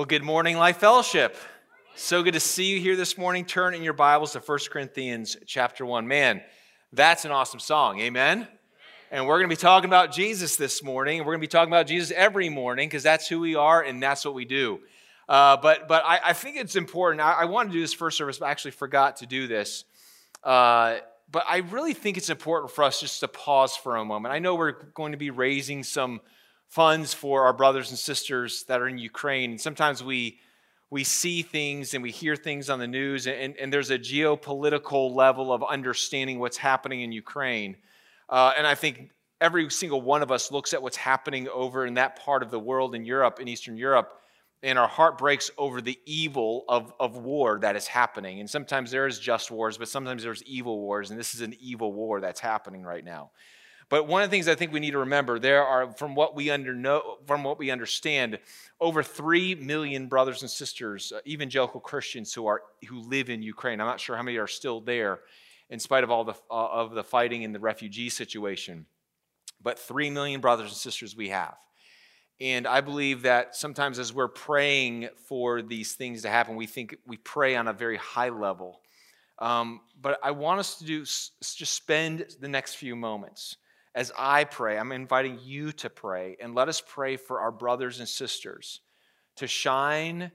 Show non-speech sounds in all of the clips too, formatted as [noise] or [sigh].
Well, good morning, Life Fellowship. So good to see you here this morning. Turn in your Bibles to 1 Corinthians chapter 1. Man, that's an awesome song. Amen. And we're going to be talking about Jesus this morning. We're going to be talking about Jesus every morning because that's who we are and that's what we do. Uh, but but I, I, think it's important. I, I wanted to do this first service, but I actually forgot to do this. Uh, but I really think it's important for us just to pause for a moment. I know we're going to be raising some funds for our brothers and sisters that are in Ukraine. And sometimes we we see things and we hear things on the news, and, and there's a geopolitical level of understanding what's happening in Ukraine. Uh, and I think every single one of us looks at what's happening over in that part of the world in Europe, in Eastern Europe, and our heart breaks over the evil of, of war that is happening. And sometimes there is just wars, but sometimes there's evil wars, and this is an evil war that's happening right now. But one of the things I think we need to remember, there are, from what we under know, from what we understand, over three million brothers and sisters, uh, evangelical Christians who are who live in Ukraine. I'm not sure how many are still there, in spite of all the uh, of the fighting and the refugee situation. But three million brothers and sisters we have. And I believe that sometimes as we're praying for these things to happen, we think we pray on a very high level. Um, but I want us to do just spend the next few moments as I pray, I'm inviting you to pray, and let us pray for our brothers and sisters to shine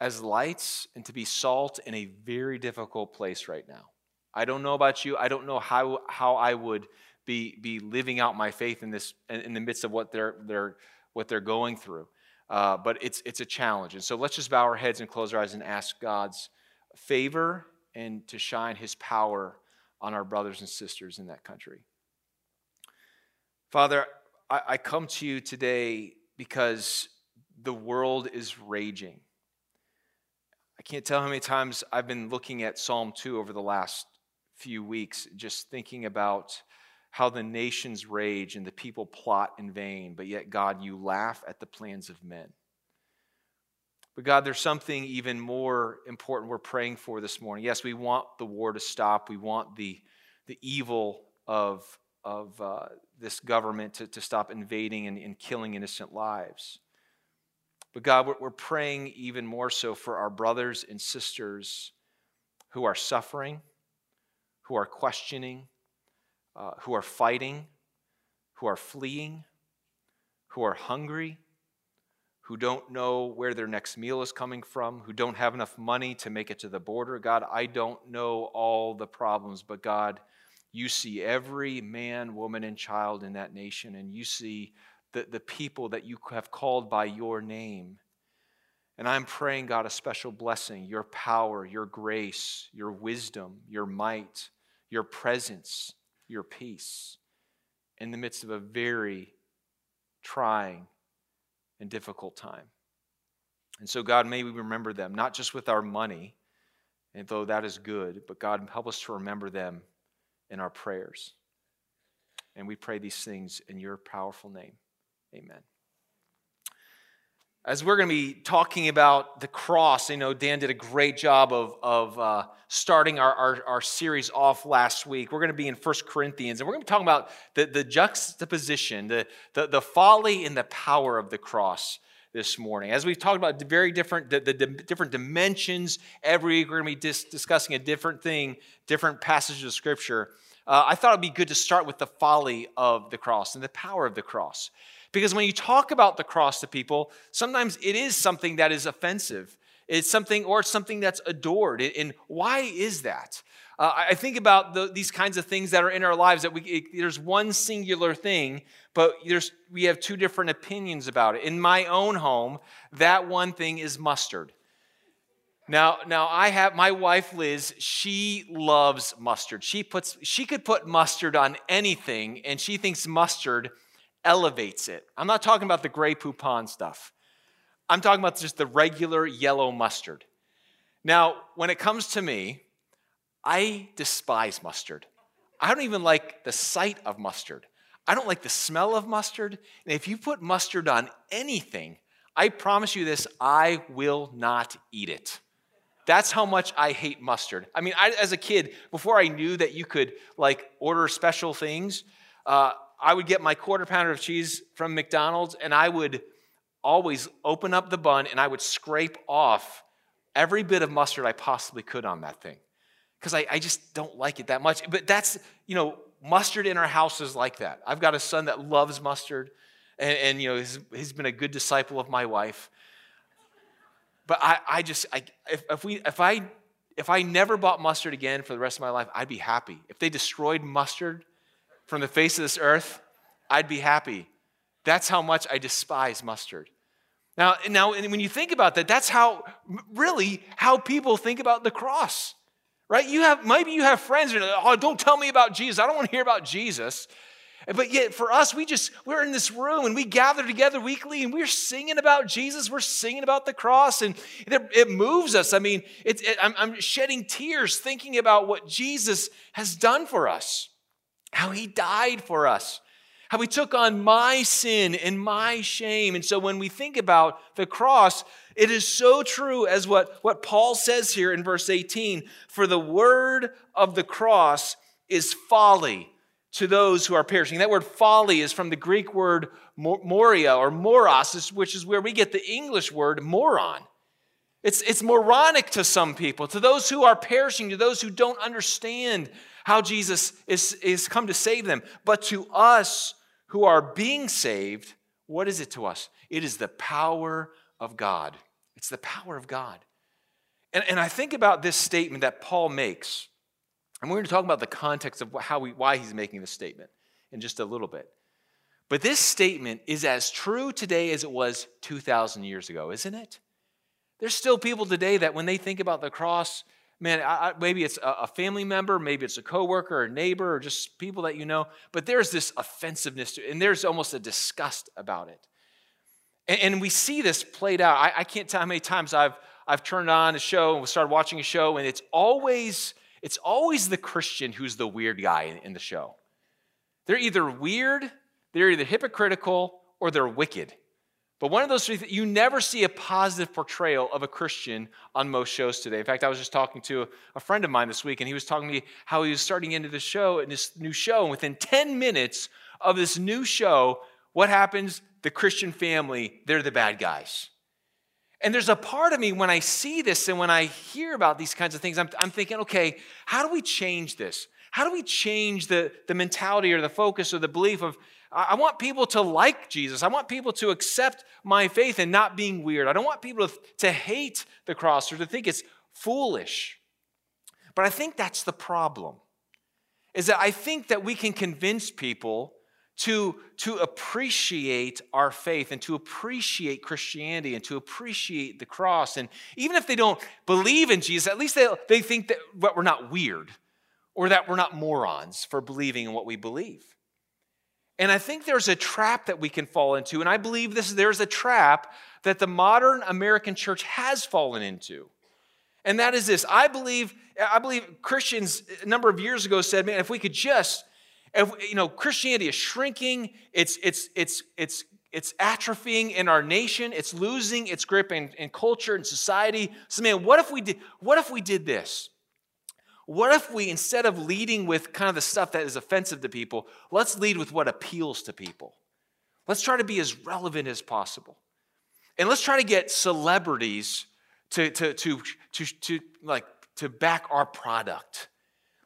as lights and to be salt in a very difficult place right now. I don't know about you. I don't know how, how I would be, be living out my faith in this in the midst of what they're, they're, what they're going through. Uh, but it's, it's a challenge. And so let's just bow our heads and close our eyes and ask God's favor and to shine his power on our brothers and sisters in that country. Father, I, I come to you today because the world is raging. I can't tell how many times I've been looking at Psalm 2 over the last few weeks, just thinking about how the nations rage and the people plot in vain, but yet, God, you laugh at the plans of men. But God, there's something even more important we're praying for this morning. Yes, we want the war to stop. We want the, the evil of, of uh, this government to, to stop invading and, and killing innocent lives. But God, we're, praying even more so for our brothers and sisters who are suffering, who are questioning, uh, who are fighting, who are fleeing, who are hungry, who don't know where their next meal is coming from, who don't have enough money to make it to the border. God, I don't know all the problems, but God, you see every man, woman, and child in that nation, and you see the, the people that you have called by your name. And I'm praying, God, a special blessing, your power, your grace, your wisdom, your might, your presence, your peace in the midst of a very trying and difficult time. And so, God, may we remember them, not just with our money, and though that is good, but God, help us to remember them in our prayers. And we pray these things in your powerful name. Amen. As we're going to be talking about the cross, you know, Dan did a great job of, of uh, starting our, our, our, series off last week. We're going to be in First Corinthians, and we're going to be talking about the, the juxtaposition, the, the, the folly and the power of the cross this morning. As we've talked about the very different, the, the, the different dimensions, every week we're going to be dis- discussing a different thing, different passages of Scripture. Uh, I thought it'd be good to start with the folly of the cross and the power of the cross. Because when you talk about the cross to people, sometimes it is something that is offensive. It's something, or it's something that's adored. And why is that? Uh, I think about the, these kinds of things that are in our lives that we, it, there's one singular thing, but there's, we have two different opinions about it. In my own home, that one thing is mustard. Now, now I have my wife Liz. She loves mustard. She puts she could put mustard on anything, and she thinks mustard elevates it. I'm not talking about the Grey Poupon stuff. I'm talking about just the regular yellow mustard. Now, when it comes to me, I despise mustard. I don't even like the sight of mustard. I don't like the smell of mustard. And if you put mustard on anything, I promise you this, I will not eat it. That's how much I hate mustard. I mean, I, as a kid, before I knew that you could like order special things, uh, I would get my quarter pounder of cheese from McDonald's and I would always open up the bun and I would scrape off every bit of mustard I possibly could on that thing because I, I just don't like it that much. But that's, you know, mustard in our house is like that. I've got a son that loves mustard and, and you know, he's, he's been a good disciple of my wife. But I, I just, I, if, if, we, if, I, if I never bought mustard again for the rest of my life, I'd be happy. If they destroyed mustard from the face of this earth, I'd be happy. That's how much I despise mustard. Now, now when you think about that, that's how, really, how people think about the cross, right? You have, maybe you have friends who are oh, don't tell me about Jesus. I don't want to hear about Jesus. But yet, for us, we just, we're in this room and we gather together weekly and we're singing about Jesus. We're singing about the cross and it, it moves us. I mean, it, it, I'm, I'm shedding tears thinking about what Jesus has done for us, how he died for us, how he took on my sin and my shame. And so when we think about the cross, it is so true as what, what Paul says here in verse 18 for the word of the cross is folly to those who are perishing. That word folly is from the Greek word moria or moros, which is where we get the English word moron. It's, it's moronic to some people, to those who are perishing, to those who don't understand how Jesus is, is come to save them. But to us who are being saved, what is it to us? It is the power of God. It's the power of God. And, and I think about this statement that Paul makes and we're going to talk about the context of how we, why he's making this statement in just a little bit. But this statement is as true today as it was 2,000 years ago, isn't it? There's still people today that when they think about the cross, man, I, maybe it's a, a family member, maybe it's a coworker or a neighbor or just people that you know, but there's this offensiveness to it, and there's almost a disgust about it. And, and we see this played out. I, I can't tell how many times I've, I've turned on a show and started watching a show, and it's always it's always the Christian who's the weird guy in, in the show. They're either weird, they're either hypocritical, or they're wicked. But one of those three, you never see a positive portrayal of a Christian on most shows today. In fact, I was just talking to a friend of mine this week, and he was talking to me how he was starting into the show, in this new show, and within 10 minutes of this new show, what happens? The Christian family, they're the bad guys. And there's a part of me when I see this and when I hear about these kinds of things, I'm, I'm thinking, okay, how do we change this? How do we change the, the mentality or the focus or the belief of, I want people to like Jesus. I want people to accept my faith and not being weird. I don't want people to, to hate the cross or to think it's foolish. But I think that's the problem. Is that I think that we can convince people to, to appreciate our faith and to appreciate Christianity and to appreciate the cross. And even if they don't believe in Jesus, at least they, they think that we're not weird or that we're not morons for believing in what we believe. And I think there's a trap that we can fall into, and I believe this there's a trap that the modern American church has fallen into. And that is this. I believe, I believe Christians a number of years ago said, man, if we could just if, you know, Christianity is shrinking, it's, it's, it's, it's, it's atrophying in our nation, it's losing its grip in, in culture and society. So, man, what if we did, what if we did this? What if we, instead of leading with kind of the stuff that is offensive to people, let's lead with what appeals to people? Let's try to be as relevant as possible. And let's try to get celebrities to, to, to, to, to like, to back our product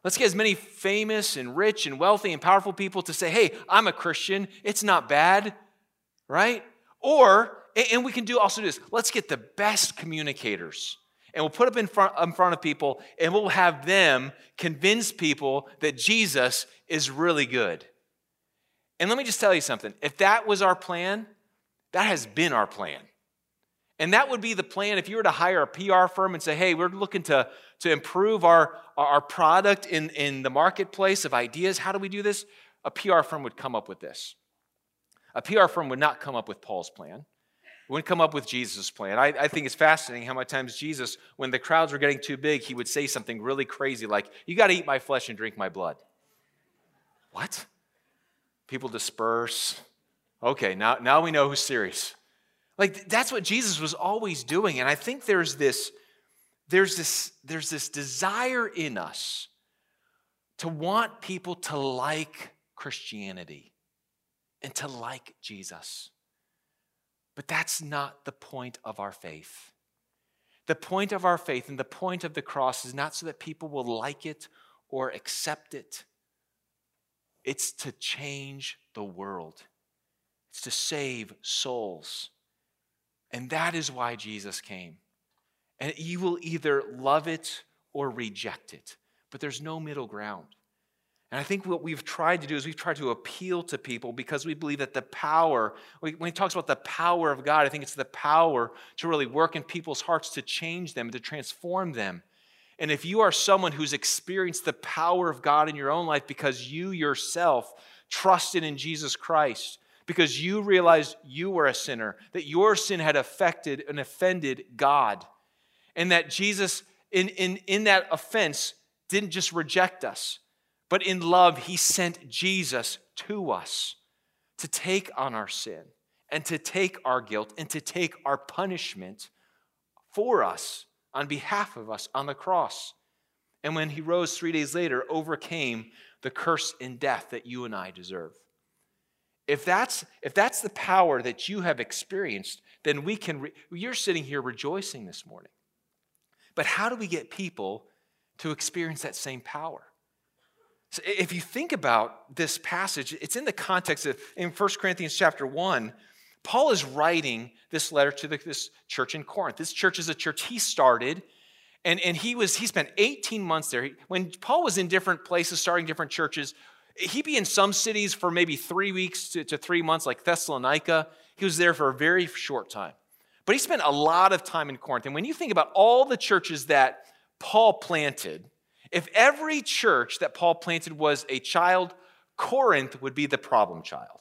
Let's get as many famous and rich and wealthy and powerful people to say, hey, I'm a Christian. It's not bad, right? Or, and we can do also this, let's get the best communicators and we'll put up in front, in front of people and we'll have them convince people that Jesus is really good. And let me just tell you something if that was our plan, that has been our plan. And that would be the plan if you were to hire a PR firm and say, hey, we're looking to, to improve our, our product in, in the marketplace of ideas. How do we do this? A PR firm would come up with this. A PR firm would not come up with Paul's plan. Wouldn't come up with Jesus' plan. I, I think it's fascinating how many times Jesus, when the crowds were getting too big, he would say something really crazy like, You got to eat my flesh and drink my blood. What? People disperse. Okay, now, now we know who's serious. Like that's what Jesus was always doing. And I think there's this, there's this, there's this desire in us to want people to like Christianity and to like Jesus. But that's not the point of our faith. The point of our faith and the point of the cross is not so that people will like it or accept it. It's to change the world. It's to save souls. And that is why Jesus came. And you will either love it or reject it, but there's no middle ground. And I think what we've tried to do is we've tried to appeal to people because we believe that the power, when he talks about the power of God, I think it's the power to really work in people's hearts to change them, to transform them. And if you are someone who's experienced the power of God in your own life because you yourself trusted in Jesus Christ, because you realized you were a sinner, that your sin had affected and offended God, and that Jesus, in, in, in that offense, didn't just reject us, but in love, he sent Jesus to us to take on our sin and to take our guilt and to take our punishment for us on behalf of us on the cross. And when he rose three days later, overcame the curse and death that you and I deserve. If that's, if that's the power that you have experienced, then we can, re- you're sitting here rejoicing this morning. But how do we get people to experience that same power? So if you think about this passage, it's in the context of in 1 Corinthians chapter 1, Paul is writing this letter to the, this church in Corinth. This church is a church he started, and, and he was he spent 18 months there. When Paul was in different places, starting different churches, he'd be in some cities for maybe three weeks to, to three months, like Thessalonica. He was there for a very short time. But he spent a lot of time in Corinth. And when you think about all the churches that Paul planted, if every church that Paul planted was a child, Corinth would be the problem child.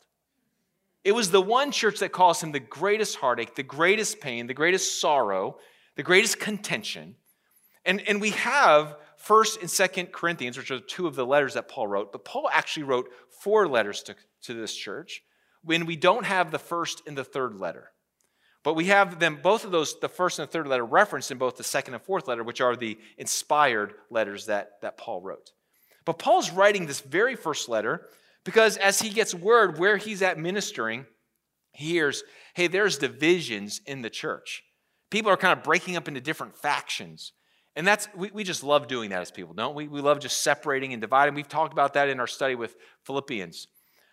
It was the one church that caused him the greatest heartache, the greatest pain, the greatest sorrow, the greatest contention. And, and we have 1st and 2nd Corinthians, which are two of the letters that Paul wrote, but Paul actually wrote four letters to, to this church when we don't have the first and the third letter. But we have them, both of those, the first and the third letter, referenced in both the second and fourth letter, which are the inspired letters that, that Paul wrote. But Paul's writing this very first letter because as he gets word where he's at ministering, he hears, hey, there's divisions in the church. People are kind of breaking up into different factions. And that's, we, we just love doing that as people, don't we? We love just separating and dividing. We've talked about that in our study with Philippians.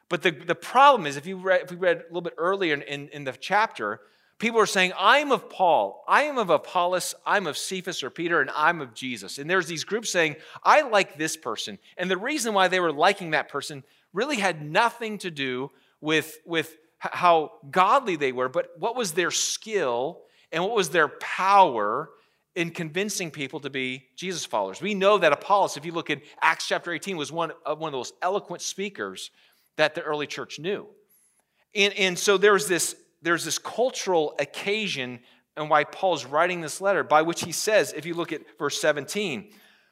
But the, the problem is, if, you read, if we read a little bit earlier in, in, in the chapter, People are saying, I'm of Paul, I am of Apollos, I'm of Cephas or Peter, and I'm of Jesus. And there's these groups saying, I like this person. And the reason why they were liking that person really had nothing to do with, with how godly they were, but what was their skill and what was their power in convincing people to be Jesus followers. We know that Apollos, if you look at Acts chapter 18, was one of one of those eloquent speakers that the early church knew. And, and so there was this there's this cultural occasion and why Paul's writing this letter, by which he says, if you look at verse 17,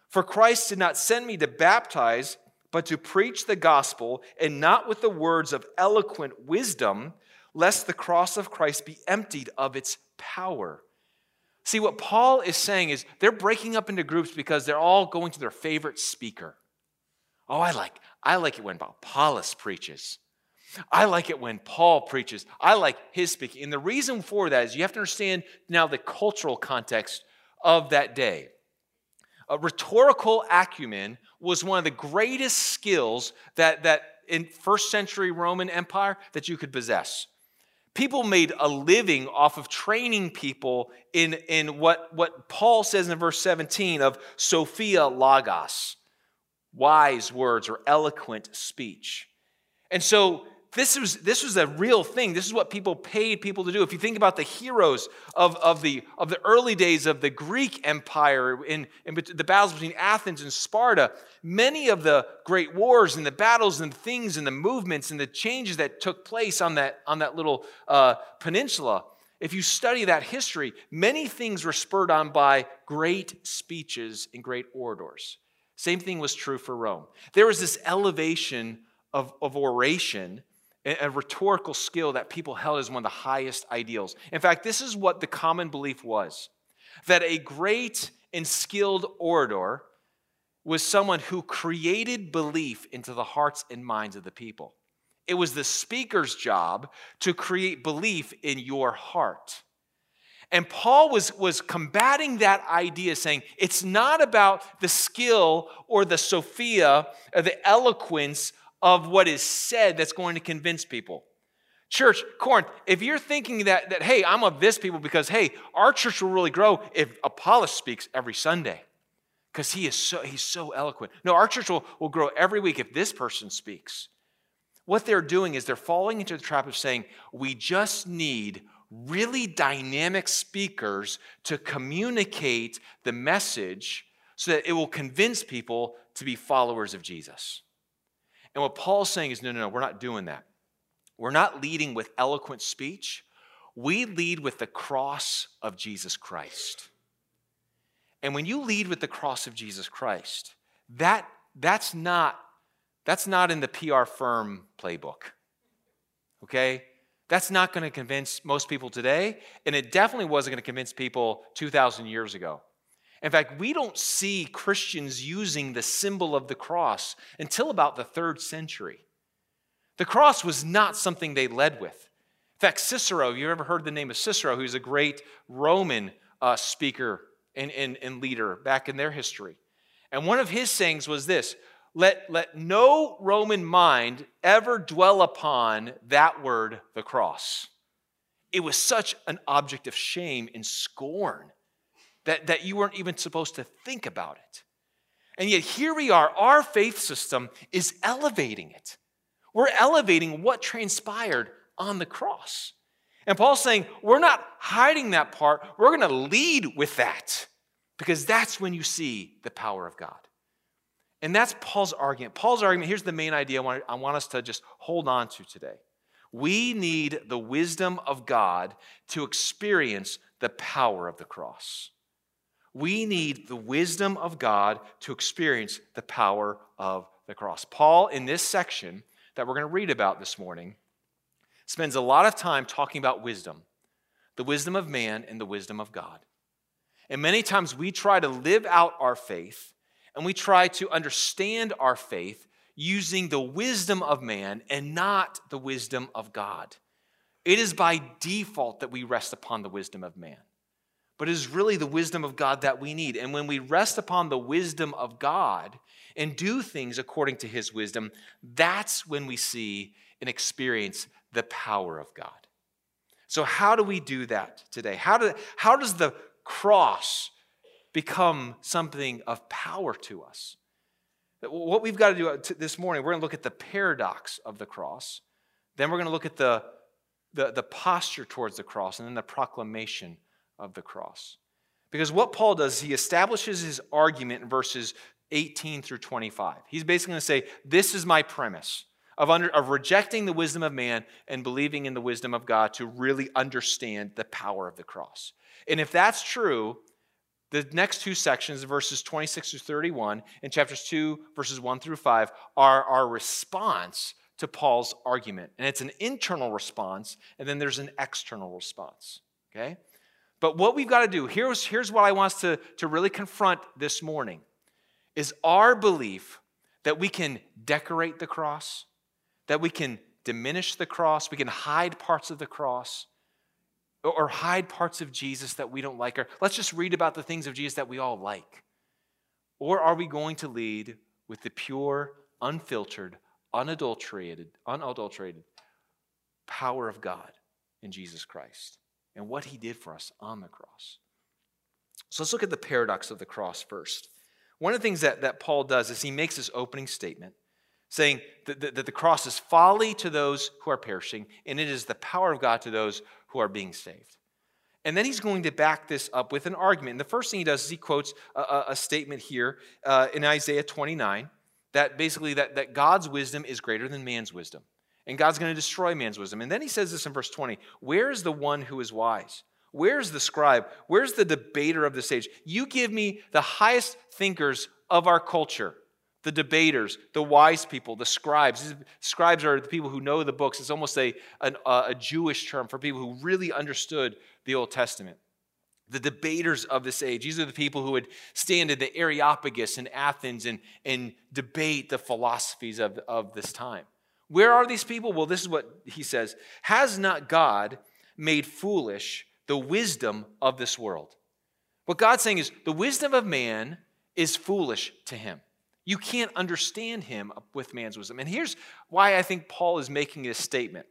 For Christ did not send me to baptize, but to preach the gospel, and not with the words of eloquent wisdom, lest the cross of Christ be emptied of its power. See, what Paul is saying is they're breaking up into groups because they're all going to their favorite speaker. Oh, I like, I like it when Apollos preaches. I like it when Paul preaches. I like his speaking. And the reason for that is you have to understand now the cultural context of that day. A rhetorical acumen was one of the greatest skills that, that in first century Roman Empire that you could possess. People made a living off of training people in, in what, what Paul says in verse 17 of Sophia Logos, wise words or eloquent speech. And so this was, this was a real thing. This is what people paid people to do. If you think about the heroes of, of, the, of the early days of the Greek Empire, in, in the battles between Athens and Sparta, many of the great wars and the battles and things and the movements and the changes that took place on that, on that little uh, peninsula, if you study that history, many things were spurred on by great speeches and great orators. Same thing was true for Rome. There was this elevation of, of oration a rhetorical skill that people held as one of the highest ideals. In fact, this is what the common belief was that a great and skilled orator was someone who created belief into the hearts and minds of the people. It was the speaker's job to create belief in your heart. And Paul was, was combating that idea, saying it's not about the skill or the Sophia or the eloquence of what is said that's going to convince people. Church, Corinth, if you're thinking that, that, hey, I'm of this people because, hey, our church will really grow if Apollos speaks every Sunday because he is so, he's so eloquent. No, our church will, will grow every week if this person speaks. What they're doing is they're falling into the trap of saying, we just need really dynamic speakers to communicate the message so that it will convince people to be followers of Jesus. And what Paul's saying is no, no, no, we're not doing that. We're not leading with eloquent speech. We lead with the cross of Jesus Christ. And when you lead with the cross of Jesus Christ, that, that's, not, that's not in the PR firm playbook. Okay? That's not going to convince most people today, and it definitely wasn't going to convince people 2,000 years ago. In fact, we don't see Christians using the symbol of the cross until about the third century. The cross was not something they led with. In fact, Cicero, you ever heard the name of Cicero, who's a great Roman uh, speaker and, and, and leader back in their history. And one of his sayings was this let, let no Roman mind ever dwell upon that word, the cross. It was such an object of shame and scorn that, that you weren't even supposed to think about it. And yet, here we are, our faith system is elevating it. We're elevating what transpired on the cross. And Paul's saying, we're not hiding that part, we're going to lead with that because that's when you see the power of God. And that's Paul's argument. Paul's argument here's the main idea I want, I want us to just hold on to today. We need the wisdom of God to experience the power of the cross. We need the wisdom of God to experience the power of the cross. Paul, in this section, that we're going to read about this morning spends a lot of time talking about wisdom the wisdom of man and the wisdom of God. And many times we try to live out our faith and we try to understand our faith using the wisdom of man and not the wisdom of God. It is by default that we rest upon the wisdom of man, but it is really the wisdom of God that we need. And when we rest upon the wisdom of God, and do things according to his wisdom, that's when we see and experience the power of God. So, how do we do that today? How, do, how does the cross become something of power to us? What we've got to do uh, this morning, we're going to look at the paradox of the cross. Then we're going to look at the, the, the posture towards the cross and then the proclamation of the cross. Because what Paul does, he establishes his argument in verses 18 through 25. He's basically going to say, This is my premise of, under, of rejecting the wisdom of man and believing in the wisdom of God to really understand the power of the cross. And if that's true, the next two sections, verses 26 through 31, and chapters 2, verses 1 through 5, are our response to Paul's argument. And it's an internal response, and then there's an external response. Okay? But what we've got to do, here's, here's what I want us to, to really confront this morning is our belief that we can decorate the cross, that we can diminish the cross, we can hide parts of the cross, or hide parts of Jesus that we don't like, or let's just read about the things of Jesus that we all like. Or are we going to lead with the pure, unfiltered, unadulterated, unadulterated power of God in Jesus Christ and what he did for us on the cross? So let's look at the paradox of the cross first. One of the things that, that Paul does is he makes this opening statement saying that, that, that the cross is folly to those who are perishing, and it is the power of God to those who are being saved. And then he's going to back this up with an argument. And the first thing he does is he quotes a, a statement here uh, in Isaiah 29 that basically that, that God's wisdom is greater than man's wisdom. And God's going to destroy man's wisdom. And then he says this in verse 20 Where is the one who is wise? Where's the scribe? Where's the debater of this age? You give me the highest thinkers of our culture the debaters, the wise people, the scribes. Scribes are the people who know the books. It's almost a, an, a Jewish term for people who really understood the Old Testament. The debaters of this age. These are the people who would stand in the Areopagus in Athens and, and debate the philosophies of, of this time. Where are these people? Well, this is what he says Has not God made foolish the wisdom of this world? What God's saying is the wisdom of man is foolish to him. You can't understand him with man's wisdom. And here's why I think Paul is making this statement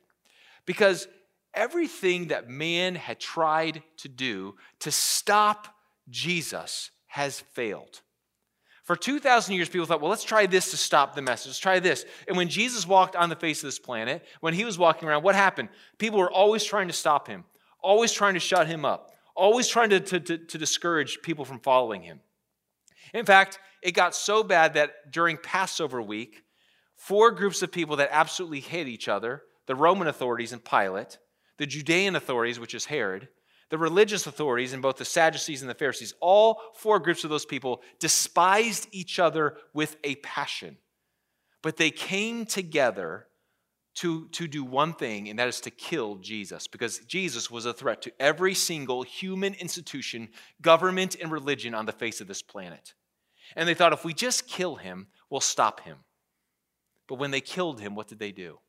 because everything that man had tried to do to stop Jesus has failed. For 2,000 years, people thought, well, let's try this to stop the message. Let's try this. And when Jesus walked on the face of this planet, when he was walking around, what happened? People were always trying to stop him, always trying to shut him up, always trying to, to, to, to discourage people from following him. In fact, it got so bad that during Passover week, four groups of people that absolutely hate each other the Roman authorities and Pilate, the Judean authorities, which is Herod, the religious authorities and both the Sadducees and the Pharisees, all four groups of those people despised each other with a passion. But they came together to, to do one thing, and that is to kill Jesus, because Jesus was a threat to every single human institution, government, and religion on the face of this planet. And they thought if we just kill him, we'll stop him. But when they killed him, what did they do?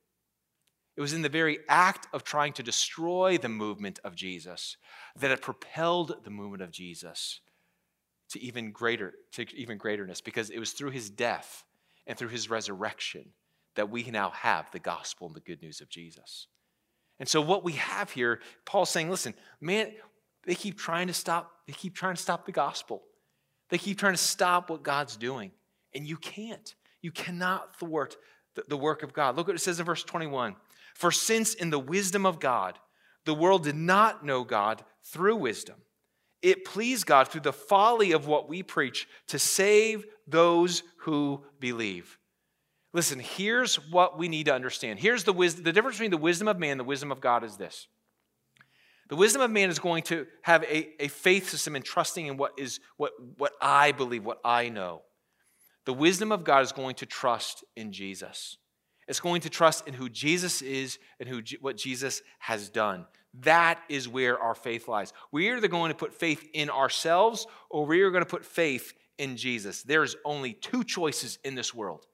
It was in the very act of trying to destroy the movement of Jesus that it propelled the movement of Jesus to even greater to even greaterness because it was through his death and through his resurrection that we now have the gospel and the good news of Jesus. And so what we have here, Paul's saying, listen, man, they keep trying to stop, they keep trying to stop the gospel. They keep trying to stop what God's doing. And you can't. You cannot thwart the, work of God. Look what it says in verse 21. For since in the wisdom of God, the world did not know God through wisdom, it pleased God through the folly of what we preach to save those who believe. Listen, here's what we need to understand. Here's the wisdom, the difference between the wisdom of man and the wisdom of God is this. The wisdom of man is going to have a, a faith system and trusting in what is what, what I believe, what I know. The wisdom of God is going to trust in Jesus. It's going to trust in who Jesus is and who, what Jesus has done. That is where our faith lies. We're either going to put faith in ourselves or we are going to put faith in Jesus. There's only two choices in this world.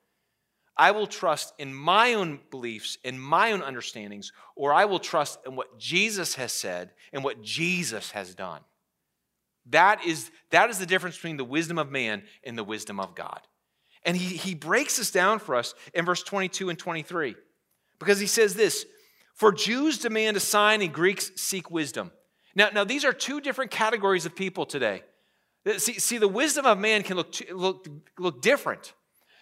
I will trust in my own beliefs, in my own understandings, or I will trust in what Jesus has said and what Jesus has done. That is, that is the difference between the wisdom of man and the wisdom of God. And he, he breaks this down for us in verse 22 and 23 because he says this For Jews demand a sign and Greeks seek wisdom. Now, now these are two different categories of people today. See, see the wisdom of man can look, look, look different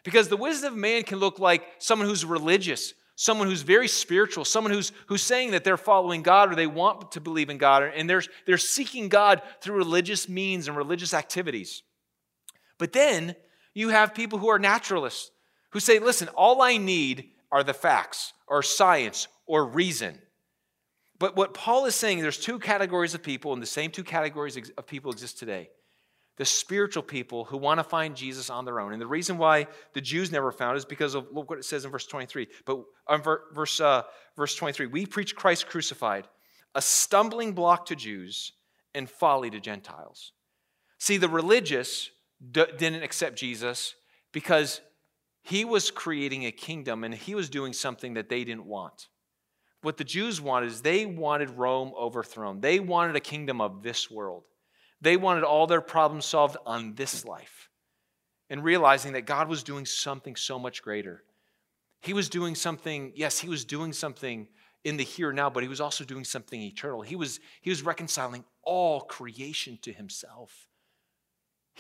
because the wisdom of man can look like someone who's religious, someone who's very spiritual, someone who's, who's saying that they're following God or they want to believe in God, and they're, they're seeking God through religious means and religious activities. But then you have people who are naturalists who say, listen, all I need are the facts or science or reason. But what Paul is saying, there's two categories of people, and the same two categories of people exist today. The spiritual people who want to find Jesus on their own. And the reason why the Jews never found is because of look what it says in verse 23. But um, verse, uh, verse 23, we preach Christ crucified, a stumbling block to Jews and folly to Gentiles. See, the religious d- didn't accept Jesus because he was creating a kingdom and he was doing something that they didn't want. What the Jews wanted is they wanted Rome overthrown. They wanted a kingdom of this world. They wanted all their problems solved on this life. And realizing that God was doing something so much greater. He was doing something, yes, he was doing something in the here and now, but he was also doing something eternal. He was, he was reconciling all creation to himself.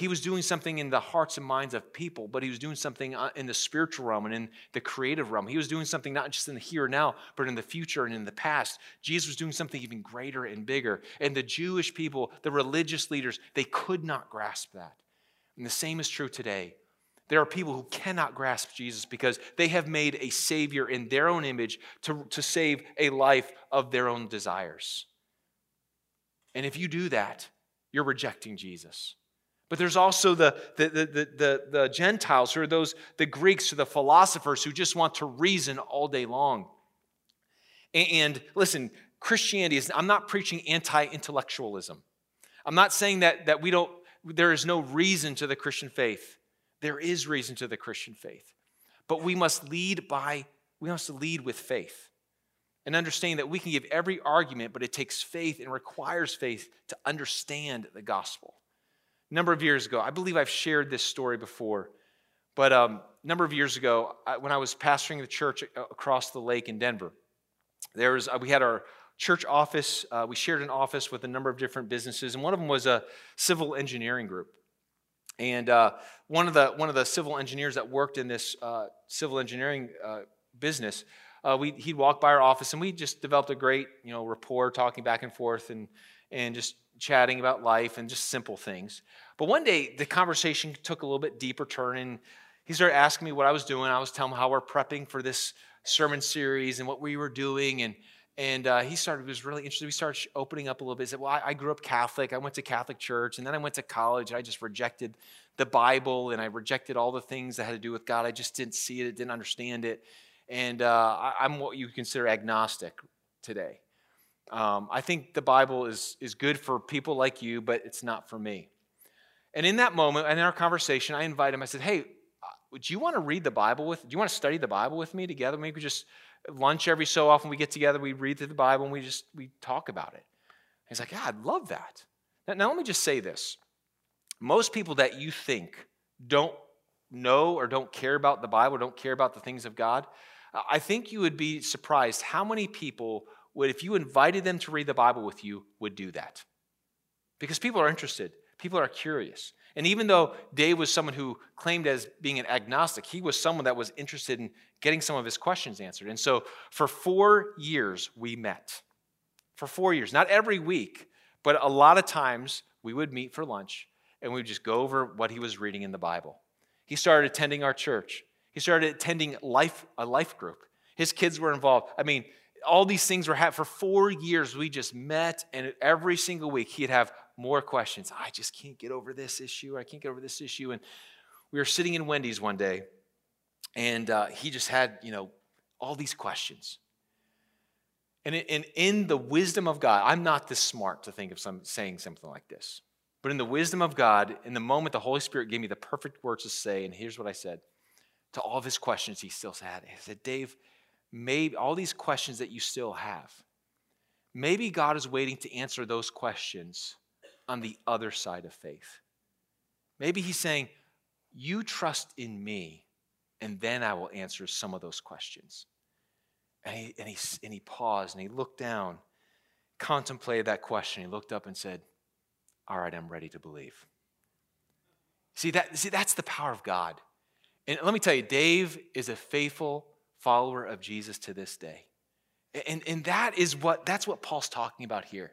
He was doing something in the hearts and minds of people, but he was doing something uh, in the spiritual realm and in the creative realm. He was doing something not just in the here and now, but in the future and in the past. Jesus was doing something even greater and bigger. And the Jewish people, the religious leaders, they could not grasp that. And the same is true today. There are people who cannot grasp Jesus because they have made a Savior in their own image to, to save a life of their own desires. And if you do that, you're rejecting Jesus. But there's also the, the, the, the, the, Gentiles, who are those, the Greeks, or the philosophers who just want to reason all day long. And, listen, Christianity is, I'm not preaching anti intellectualism. I'm not saying that, that we don't, there is no reason to the Christian faith. There is reason to the Christian faith. But we must lead by we to lead with faith and understanding that we can give every argument, but it takes faith and requires faith to understand the gospel. A number of years ago, I believe I've shared this story before, but um, a number of years ago, I, when I was pastoring the church across the lake in Denver, there was uh, we had our church office. Uh, we shared an office with a number of different businesses, and one of them was a civil engineering group. And uh, one of the one of the civil engineers that worked in this uh, civil engineering uh, business uh, we, he'd walk by our office and we just developed a great you know rapport talking back and forth and, and just chatting about life and just simple things. But one day the conversation took a little bit deeper turn and he started asking me what i was doing. I was telling him how we're prepping for this sermon series and what we were doing and and uh, he started was really interested. We started opening up a little bit. He said well I, I grew up catholic. I went to catholic church and then i went to college and i just rejected the bible and i rejected all the things that had to do with god. I just didn't see it didn't understand it. And uh, I, am what you consider agnostic today. Um, I think the Bible is, is good for people like you, but it's not for me. And in that moment, and in our conversation, I invited him. I said, Hey, uh, you want to read the Bible with? Do you want to study the Bible with me together? Maybe we just lunch every so often we get together, we read through the Bible, and we just we talk about it. He's like, Yeah, I'd love that. Now, now let me just say this: most people that you think don't know or don't care about the Bible, don't care about the things of God, I think you would be surprised how many people would, if you invited them to read the Bible with you, would do that. Because people are interested, people are curious. And even though Dave was someone who claimed as being an agnostic, he was someone that was interested in getting some of his questions answered. And so for four years, we met. For four years, not every week, but a lot of times we would meet for lunch and we would just go over what he was reading in the Bible. He started attending our church. He started attending life, a life group. His kids were involved. I mean, all these things were happening. For four years, we just met, and every single week, he'd have more questions. I just can't get over this issue. I can't get over this issue. And we were sitting in Wendy's one day, and uh, he just had, you know, all these questions. And in, in the wisdom of God, I'm not this smart to think of some, saying something like this. But in the wisdom of God, in the moment the Holy Spirit gave me the perfect words to say, and here's what I said to all of his questions he still had. He said, Dave, maybe all these questions that you still have, maybe God is waiting to answer those questions on the other side of faith. Maybe he's saying, You trust in me, and then I will answer some of those questions. And he, and he, and he paused and he looked down, contemplated that question. He looked up and said, All right, I'm ready to believe. See, that, see that's the power of God. And let me tell you, Dave is a faithful follower of Jesus to this day. And, and that is what that's what Paul's talking about here.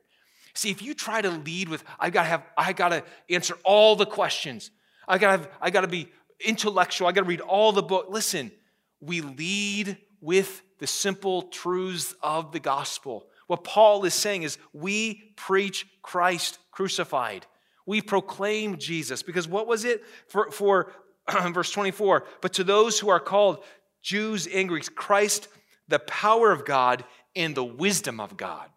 See, if you try to lead with, I gotta have, I gotta answer all the questions. I gotta have, I gotta be intellectual, I gotta read all the book. Listen, we lead with the simple truths of the gospel. What Paul is saying is we preach Christ crucified. We proclaim Jesus. Because what was it? For, for [clears throat] verse 24, but to those who are called Jews and Greeks, Christ, the power of God and the wisdom of God.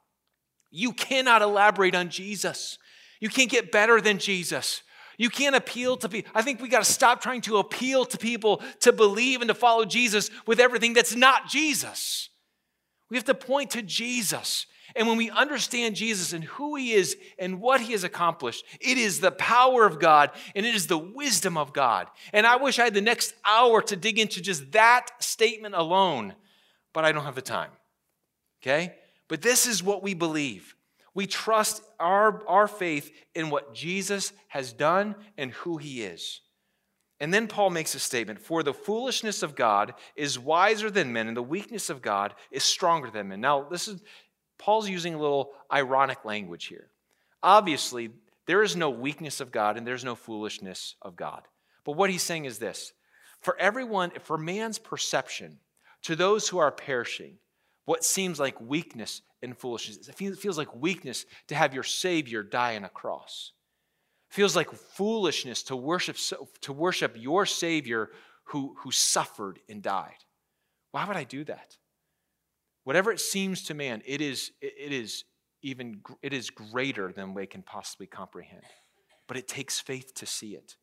You cannot elaborate on Jesus. You can't get better than Jesus. You can't appeal to people. I think we got to stop trying to appeal to people to believe and to follow Jesus with everything that's not Jesus. We have to point to Jesus and when we understand Jesus and who he is and what he has accomplished, it is the power of God and it is the wisdom of God. And I wish I had the next hour to dig into just that statement alone, but I don't have the time. Okay? But this is what we believe. We trust our, our faith in what Jesus has done and who he is. And then Paul makes a statement For the foolishness of God is wiser than men, and the weakness of God is stronger than men. Now, this is Paul's using a little ironic language here. Obviously, there is no weakness of God and there's no foolishness of God. But what he's saying is this for everyone, for man's perception, to those who are perishing, what seems like weakness and foolishness, it feels like weakness to have your Savior die on a cross. It feels like foolishness to worship, to worship your Savior who, who suffered and died. Why would I do that? Whatever it seems to man, it is, it is even it is greater than we can possibly comprehend. But it takes faith to see it.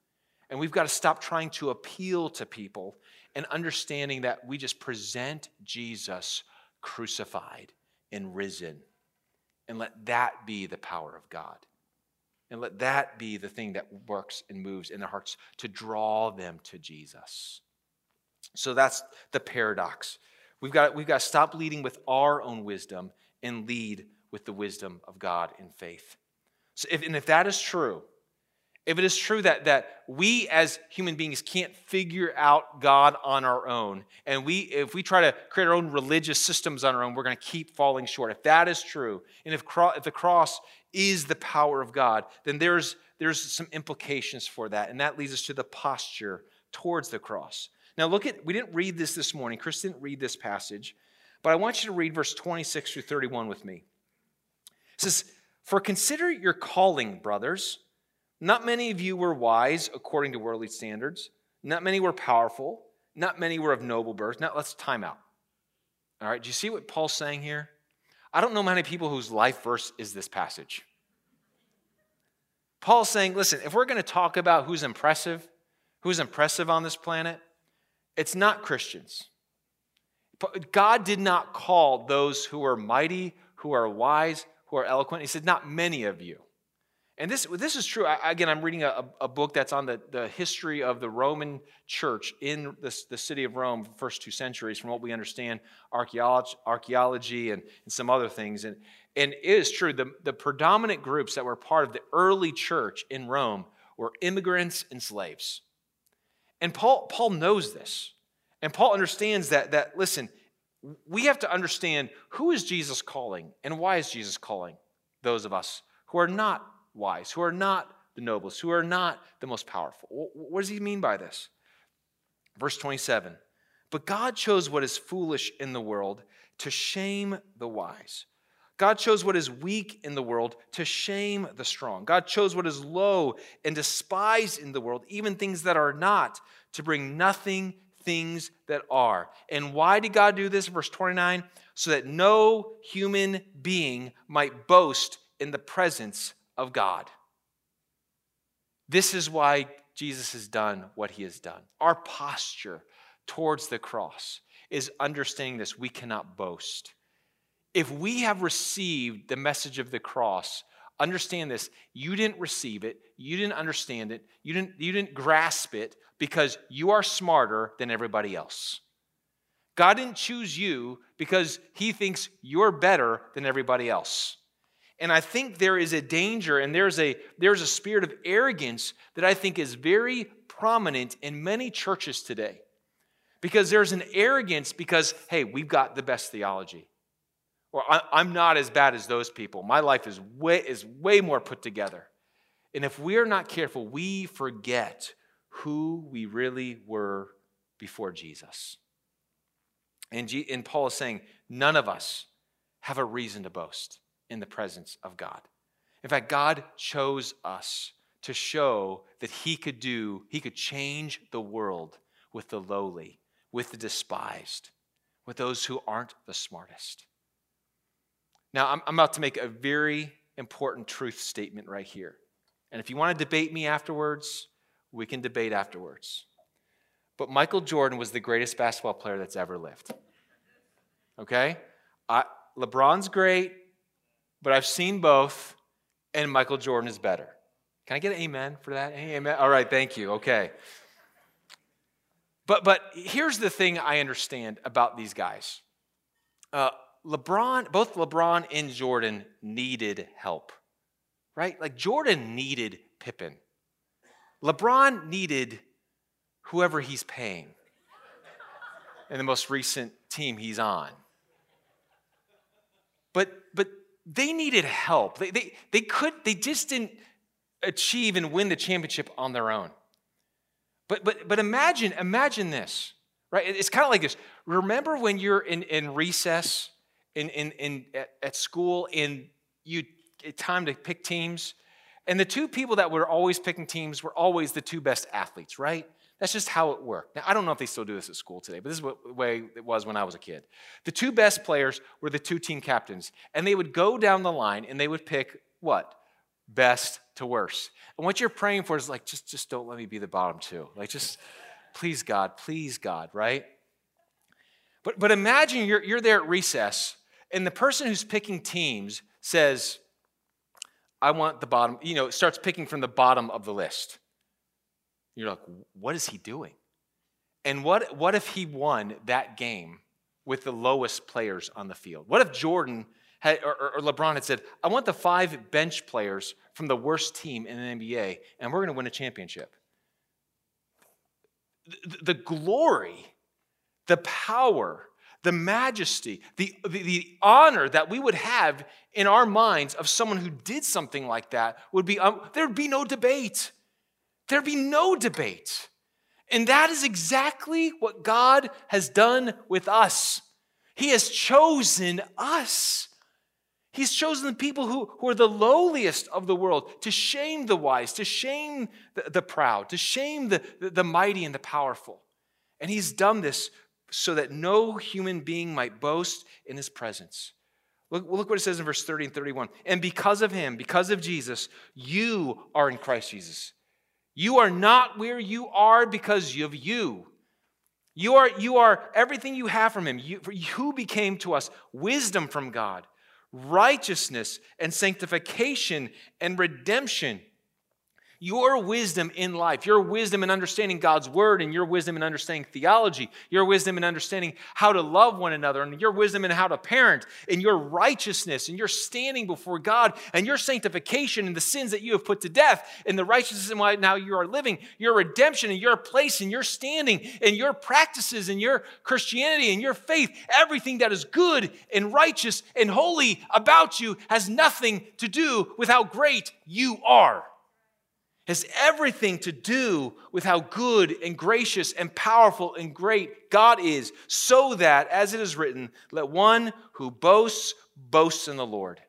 And we've got to stop trying to appeal to people and understanding that we just present Jesus crucified and risen. And let that be the power of God. And let that be the thing that works and moves in their hearts to draw them to Jesus. So that's the paradox. We've got, we've got to stop leading with our own wisdom and lead with the wisdom of God in faith. So if, and if that is true, if it is true that, that we as human beings can't figure out God on our own, and we if we try to create our own religious systems on our own, we're going to keep falling short. If that is true, and if, cro- if the cross is the power of God, then there's, there's some implications for that, and that leads us to the posture towards the cross. Now, look at, we didn't read this this morning. Chris didn't read this passage, but I want you to read verse 26 through 31 with me. It says, For consider your calling, brothers. Not many of you were wise according to worldly standards. Not many were powerful. Not many were of noble birth. Now let's time out. All right, do you see what Paul's saying here? I don't know many people whose life verse is this passage. Paul's saying, listen, if we're going to talk about who's impressive, who's impressive on this planet, it's not Christians. God did not call those who are mighty, who are wise, who are eloquent. He said, not many of you. And this, this is true. I, again, I'm reading a, a, book that's on the, the history of the Roman church in the, the city of Rome, the first two centuries, from what we understand, archaeology, archaeology and, and some other things. And, and it is true, the, the predominant groups that were part of the early church in Rome were immigrants and slaves. And Paul, Paul knows this. And Paul understands that, that, listen, we have to understand who is Jesus calling and why is Jesus calling those of us who are not wise, who are not the noblest, who are not the most powerful. What does he mean by this? Verse 27 But God chose what is foolish in the world to shame the wise. God chose what is weak in the world to shame the strong. God chose what is low and despised in the world, even things that are not, to bring nothing things that are. And why did God do this? Verse 29 so that no human being might boast in the presence of God. This is why Jesus has done what he has done. Our posture towards the cross is understanding this. We cannot boast. If we have received the message of the cross, understand this. You didn't receive it, you didn't understand it, you didn't, you didn't grasp it because you are smarter than everybody else. God didn't choose you because he thinks you're better than everybody else. And I think there is a danger and there's a, there's a spirit of arrogance that I think is very prominent in many churches today. Because there's an arrogance because, hey, we've got the best theology. Or I'm not as bad as those people. My life is way, is way more put together. And if we are not careful, we forget who we really were before Jesus. And, G, and Paul is saying, none of us have a reason to boast in the presence of God. In fact, God chose us to show that He could do, He could change the world with the lowly, with the despised, with those who aren't the smartest. Now, I'm, I'm about to make a very important truth statement right here. And if you want to debate me afterwards, we can debate afterwards. But Michael Jordan was the greatest basketball player that's ever lived. Okay? I, LeBron's great but I've seen both, and Michael Jordan is better. Can I get an amen for that? Amen. All right, thank you. Okay. But but here's the thing I understand about these guys. Uh, LeBron, both LeBron and Jordan needed help, right? Like Jordan needed Pippen. LeBron needed whoever he's paying in the most recent team he's on. But but they needed help. They, they, they could, they just didn't achieve and win the championship on their own. But, but, but imagine, imagine this, right? It's kind of like this. Remember when you're in, in recess in, in, in, at, at school and you, eh, time to pick teams? And the two people that were always picking teams were always the two best athletes, right? That's just how it worked. Now, I don't know if they still do this at school today, but this is what, the way it was when I was a kid. The two best players were the two team captains, and they would go down the line and they would pick what? Best to worst. And what you're praying for is like, just, just don't let me be the bottom two. Like, just please, God, please, God, right? But, but imagine you're, you're there at recess, and the person who's picking teams says, I want the bottom, you know, starts picking from the bottom of the list. You're like, what is he doing? And what, what if he won that game with the lowest players on the field? What if Jordan had, or, or LeBron had said, I want the five bench players from the worst team in the NBA, and we're going to win a championship? The, the glory, the power, the majesty, the, the, the, honor that we would have in our minds of someone who did something like that would be, um, there'd be no debate. There'd be no debate. And that is exactly what God has done with us. He has chosen us. He's chosen the people who, who are the lowliest of the world to shame the wise, to shame the, the proud, to shame the, the, the mighty and the powerful. And he's done this so that no human being might boast in his presence. Look, look what it says in verse 30 and 31. And because of him, because of Jesus, you are in Christ Jesus. You are not where you are because of you. You are, you are everything you have from him. You, you became to us wisdom from God, righteousness and sanctification and redemption your wisdom in life, your wisdom in understanding God's word, and your wisdom in understanding theology, your wisdom in understanding how to love one another, and your wisdom in how to parent, and your righteousness, and your standing before God, and your sanctification, and the sins that you have put to death, and the righteousness in why now you are living, your redemption, and your place, and your standing, and your practices, and your Christianity, and your faith, everything that is good and righteous and holy about you has nothing to do with how great you are has everything to do with how good and gracious and powerful and great God is, so that, as it is written, let one who boasts boast in the Lord.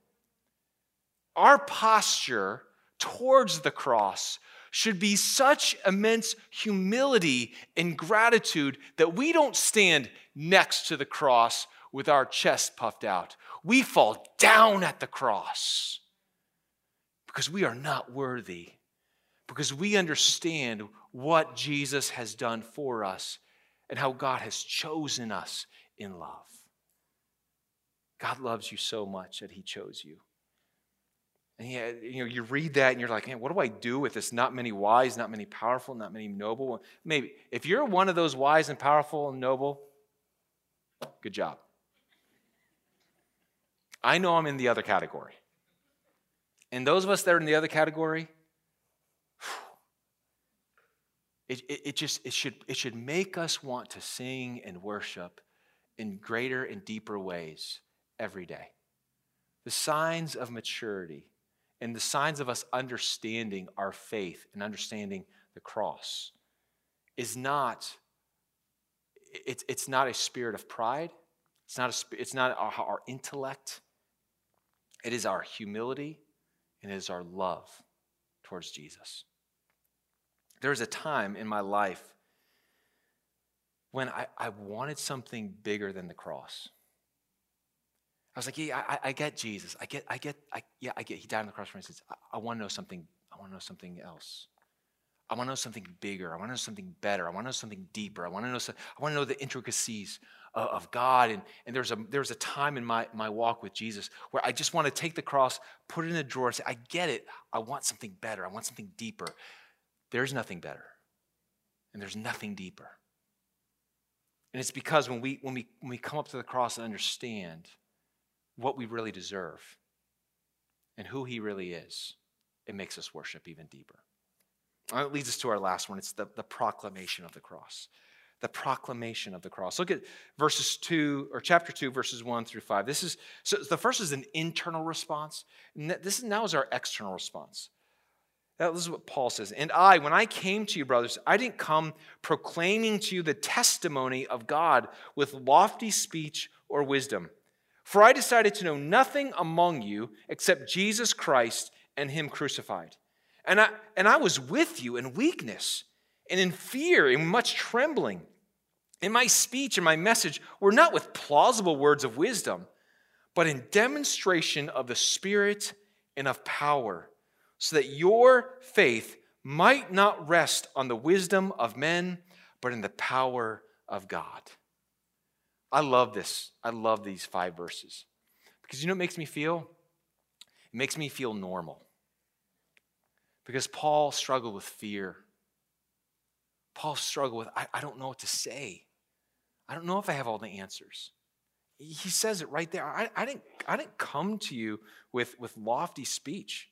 Our posture towards the cross should be such immense humility and gratitude that we don't stand next to the cross with our chest puffed out. We fall down at the cross because we are not worthy because we understand what Jesus has done for us and how God has chosen us in love. God loves you so much that He chose you. And yeah, you know, you read that and you're like, man, what do I do with this? Not many wise, not many powerful, not many noble. Maybe if you're one of those wise and powerful and noble, good job. I know I'm in the other category. And those of us that are in the other category, it, it, it, just it should, it should make us want to sing and worship in greater and deeper ways every day. The signs of maturity and the signs of us understanding our faith and understanding the cross is not it's, it's not a spirit of pride. It's not, a, it's not our, our intellect. It is our humility and it is our love towards jesus there was a time in my life when I, I wanted something bigger than the cross. I was like, yeah, I, I get Jesus. I get, I get, I, yeah, I get. He died on the cross for me. I, I want to know something. I want to know something else. I want to know something bigger. I want to know something better. I want to know something deeper. I want to know. I want to know the intricacies of, of God. And, and there's a there was a time in my my walk with Jesus where I just want to take the cross, put it in a drawer, and say, I get it. I want something better. I want something deeper. There's nothing better, and there's nothing deeper. And it's because when we, when, we, when we come up to the cross and understand what we really deserve and who He really is, it makes us worship even deeper. And it leads us to our last one it's the, the proclamation of the cross. The proclamation of the cross. Look at verses 2 or chapter 2, verses 1 through 5. This is so the first is an internal response, and this is now is our external response. That is what Paul says. And I, when I came to you, brothers, I didn't come proclaiming to you the testimony of God with lofty speech or wisdom. For I decided to know nothing among you except Jesus Christ and Him crucified. And I, and I was with you in weakness and in fear and much trembling. And my speech and my message were not with plausible words of wisdom, but in demonstration of the Spirit and of power so that your faith might not rest on the wisdom of men, but in the power of God. I love this. I love these five verses. Because you know what makes me feel? It makes me feel normal. Because Paul struggled with fear. Paul struggled with, I, I don't know what to say. I don't know if I have all the answers. He says it right there. I, I, didn't, I didn't come to you with, with lofty speech.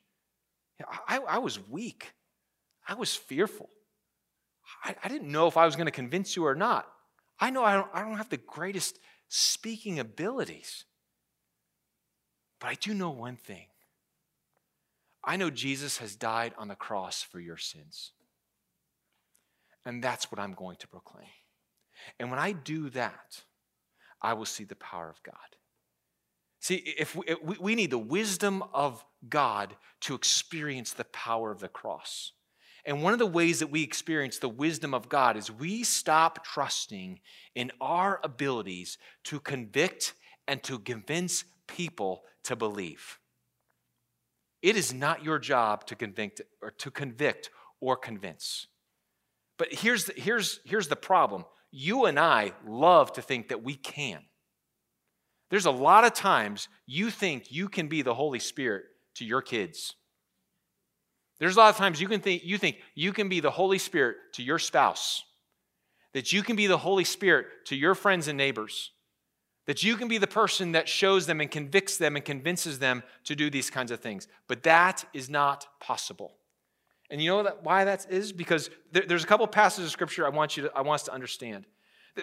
I, I was weak. I was fearful. I, I didn't know if I was going to convince you or not. I know I don't, I don't have the greatest speaking abilities. But I do know one thing I know Jesus has died on the cross for your sins. And that's what I'm going to proclaim. And when I do that, I will see the power of God. See, if we, we, need the wisdom of God to experience the power of the cross. And one of the ways that we experience the wisdom of God is we stop trusting in our abilities to convict and to convince people to believe. It is not your job to convict or to convict or convince. But here's the, here's, here's the problem. You and I love to think that we can. There's a lot of times you think you can be the Holy Spirit to your kids. There's a lot of times you can think you think you can be the Holy Spirit to your spouse. That you can be the Holy Spirit to your friends and neighbors. That you can be the person that shows them and convicts them and convinces them to do these kinds of things. But that is not possible. And you know that, why that is? Because there, there's a couple passages of scripture I want you to, I want us to understand.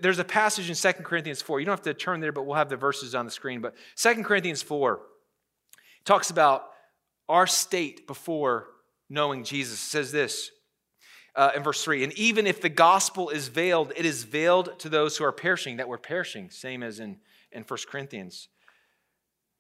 There's a passage in 2 Corinthians 4. You don't have to turn there, but we'll have the verses on the screen. But 2 Corinthians 4 talks about our state before knowing Jesus. It says this uh, in verse 3 And even if the gospel is veiled, it is veiled to those who are perishing, that we're perishing, same as in, in 1 Corinthians.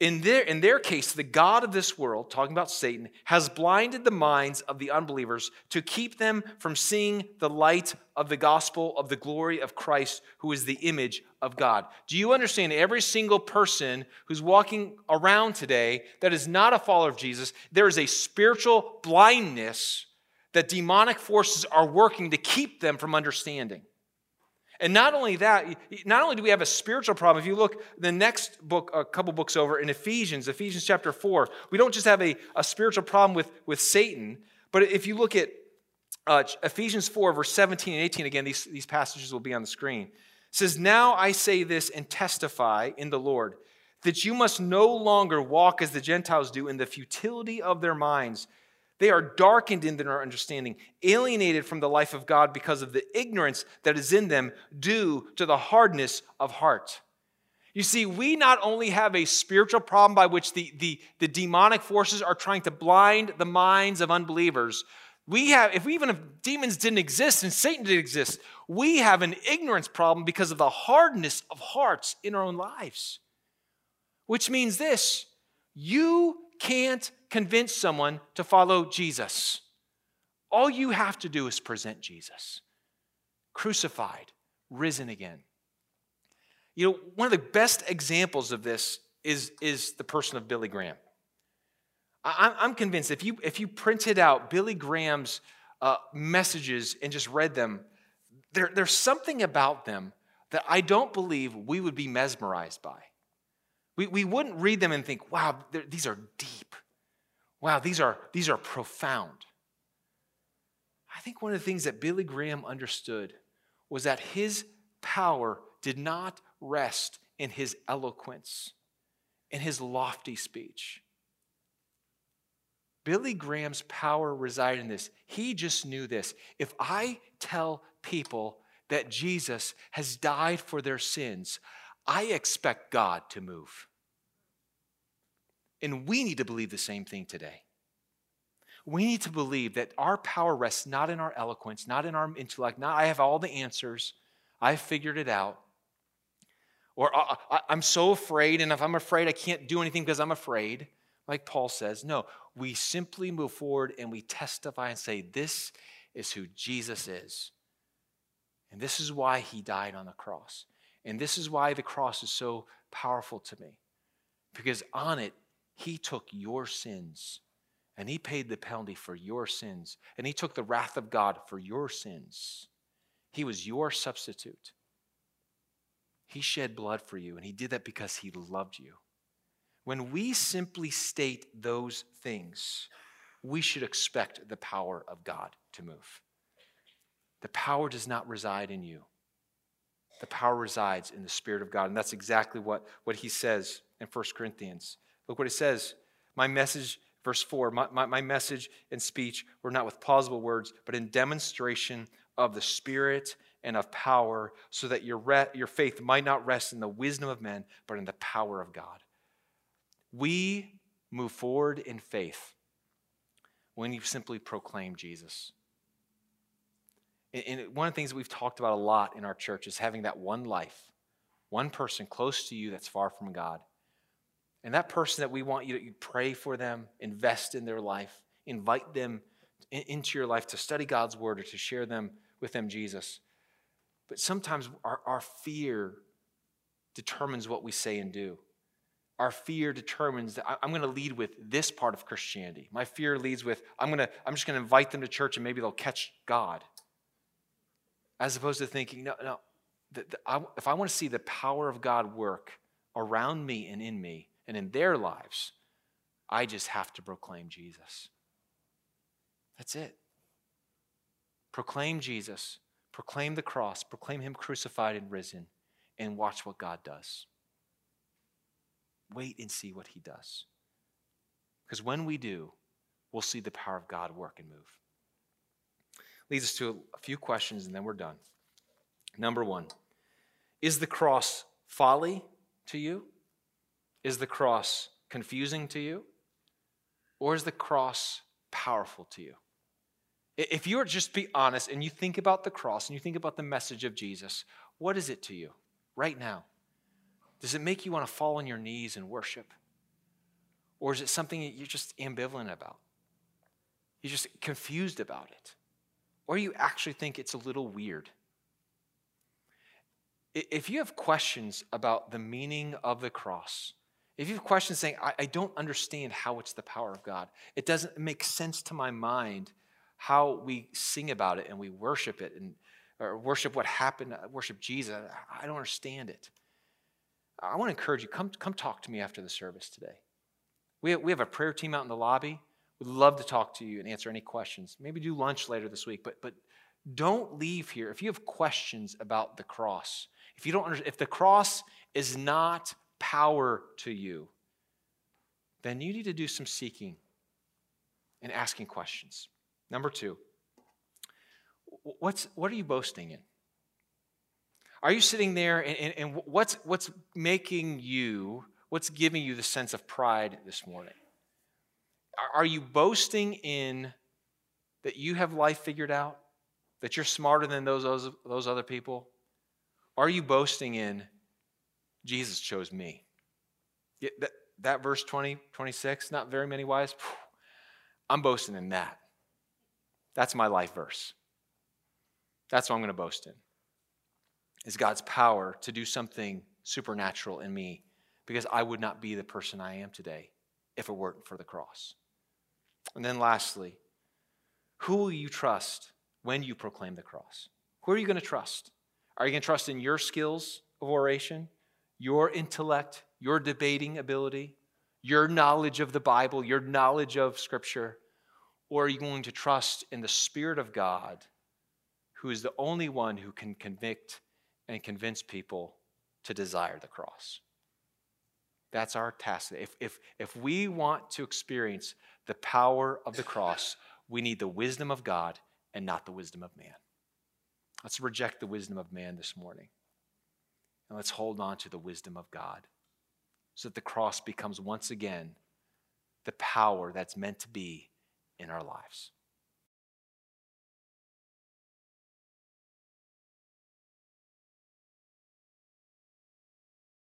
In their, in their case, the God of this world, talking about Satan, has blinded the minds of the unbelievers to keep them from seeing the light of the gospel of the glory of Christ, who is the image of God. Do you understand? Every single person who's walking around today that is not a follower of Jesus, there is a spiritual blindness that demonic forces are working to keep them from understanding. And not only that, not only do we have a spiritual problem, if you look the next book, a couple books over in Ephesians, Ephesians chapter 4, we don't just have a, a spiritual problem with, with Satan, but if you look at uh, Ephesians 4, verse 17 and 18, again, these, these passages will be on the screen. It says, Now I say this and testify in the Lord, that you must no longer walk as the Gentiles do in the futility of their minds they are darkened in their understanding, alienated from the life of God because of the ignorance that is in them due to the hardness of heart. You see, we not only have a spiritual problem by which the, the, the demonic forces are trying to blind the minds of unbelievers. We have, if we, even if demons didn't exist and Satan didn't exist, we have an ignorance problem because of the hardness of hearts in our own lives. Which means this you can't convince someone to follow Jesus. All you have to do is present Jesus crucified, risen again. You know, one of the best examples of this is, is the person of Billy Graham. I, I'm convinced if you, if you printed out Billy Graham's uh, messages and just read them, there, there's something about them that I don't believe we would be mesmerized by. We, we wouldn't read them and think, wow, these are deep. Wow, these are, these are profound. I think one of the things that Billy Graham understood was that his power did not rest in his eloquence, in his lofty speech. Billy Graham's power resided in this. He just knew this. If I tell people that Jesus has died for their sins, I expect God to move. And we need to believe the same thing today. We need to believe that our power rests not in our eloquence, not in our intellect, not I have all the answers, I've figured it out. Or I, am so afraid, and if I'm afraid, I can't do anything because I'm afraid, like Paul says. No, we simply move forward and we testify and say, This is who Jesus is. And this is why he died on the cross. And this is why the cross is so powerful to me. Because on it, he took your sins And he paid the penalty for your sins. And he took the wrath of God for your sins. He was your substitute. He shed blood for you, and he did that because he loved you. When we simply state those things, we should expect the power of God to move. The power does not reside in you. The power resides in the Spirit of God. And that's exactly what, what he says in 1 Corinthians. Look what it says. My message, verse 4, my, my, my message and speech were not with plausible words, but in demonstration of the Spirit and of power, so that your, re- your faith might not rest in the wisdom of men, but in the power of God. We move forward in faith when you simply proclaim Jesus. And one of the things that we've talked about a lot in our church is having that one life, one person close to you that's far from God. And that person that we want you to pray for them, invest in their life, invite them into your life to study God's word or to share them with them Jesus. But sometimes our, our fear determines what we say and do. Our fear determines that I'm going to lead with this part of Christianity. My fear leads with I'm going to I'm just going to invite them to church and maybe they'll catch God as opposed to thinking, no, no, the, the, I, if I want to see the power of God work around me and in me and in their lives, I just have to proclaim Jesus. That's it. Proclaim Jesus, proclaim the cross, proclaim Him crucified and risen, and watch what God does. Wait and see what He does. Because when we do, we'll see the power of God work and move leads us to a few questions and then we're done. Number one Is the cross folly to you? Is the cross confusing to you? Or is the cross powerful to you? If you are just be honest and you think about the cross and you think about the message of Jesus, what is it to you right now? Does it make you want to fall on your knees and worship? Or is it something that you're just ambivalent about? You're just confused about it? or you actually think it's a little weird. If you have questions about the meaning of the cross, if you have questions saying, I, I don't understand how it's the power of God, it doesn't make sense to my mind how we sing about it and we worship it and or worship what happened, uh, worship Jesus. I don't understand it. I want to encourage you, come, come talk to me after the service today. We have, we have a prayer team out in the lobby. We'd love to talk to you and answer any questions. Maybe do lunch later this week, but, but don't leave here. If you have questions about the cross, if you don't if the cross is not power to you, then you need to do some seeking and asking questions. Number two, what's, what are you boasting in? Are you sitting there and, and, and what's, what's making you, what's giving you the sense of pride this morning? Are you boasting in that you have life figured out? That you're smarter than those, those, those other people? Are you boasting in Jesus chose me? That, that verse 20, 26, not very many wise. I'm boasting in that. That's my life verse. That's what I'm going to boast in. Is God's power to do something supernatural in me because I would not be the person I am today if it weren't for the cross. And then lastly, who will you trust when you proclaim the cross? Who are you going to trust? Are you going to trust in your skills of oration, your intellect, your debating ability, your knowledge of the Bible, your knowledge of Scripture? Or are you going to trust in the Spirit of God, who is the only one who can convict and convince people to desire the cross? That's our task. If, if, if we want to experience the power of the cross, we need the wisdom of God and not the wisdom of man. Let's reject the wisdom of man this morning. And let's hold on to the wisdom of God so that the cross becomes once again the power that's meant to be in our lives.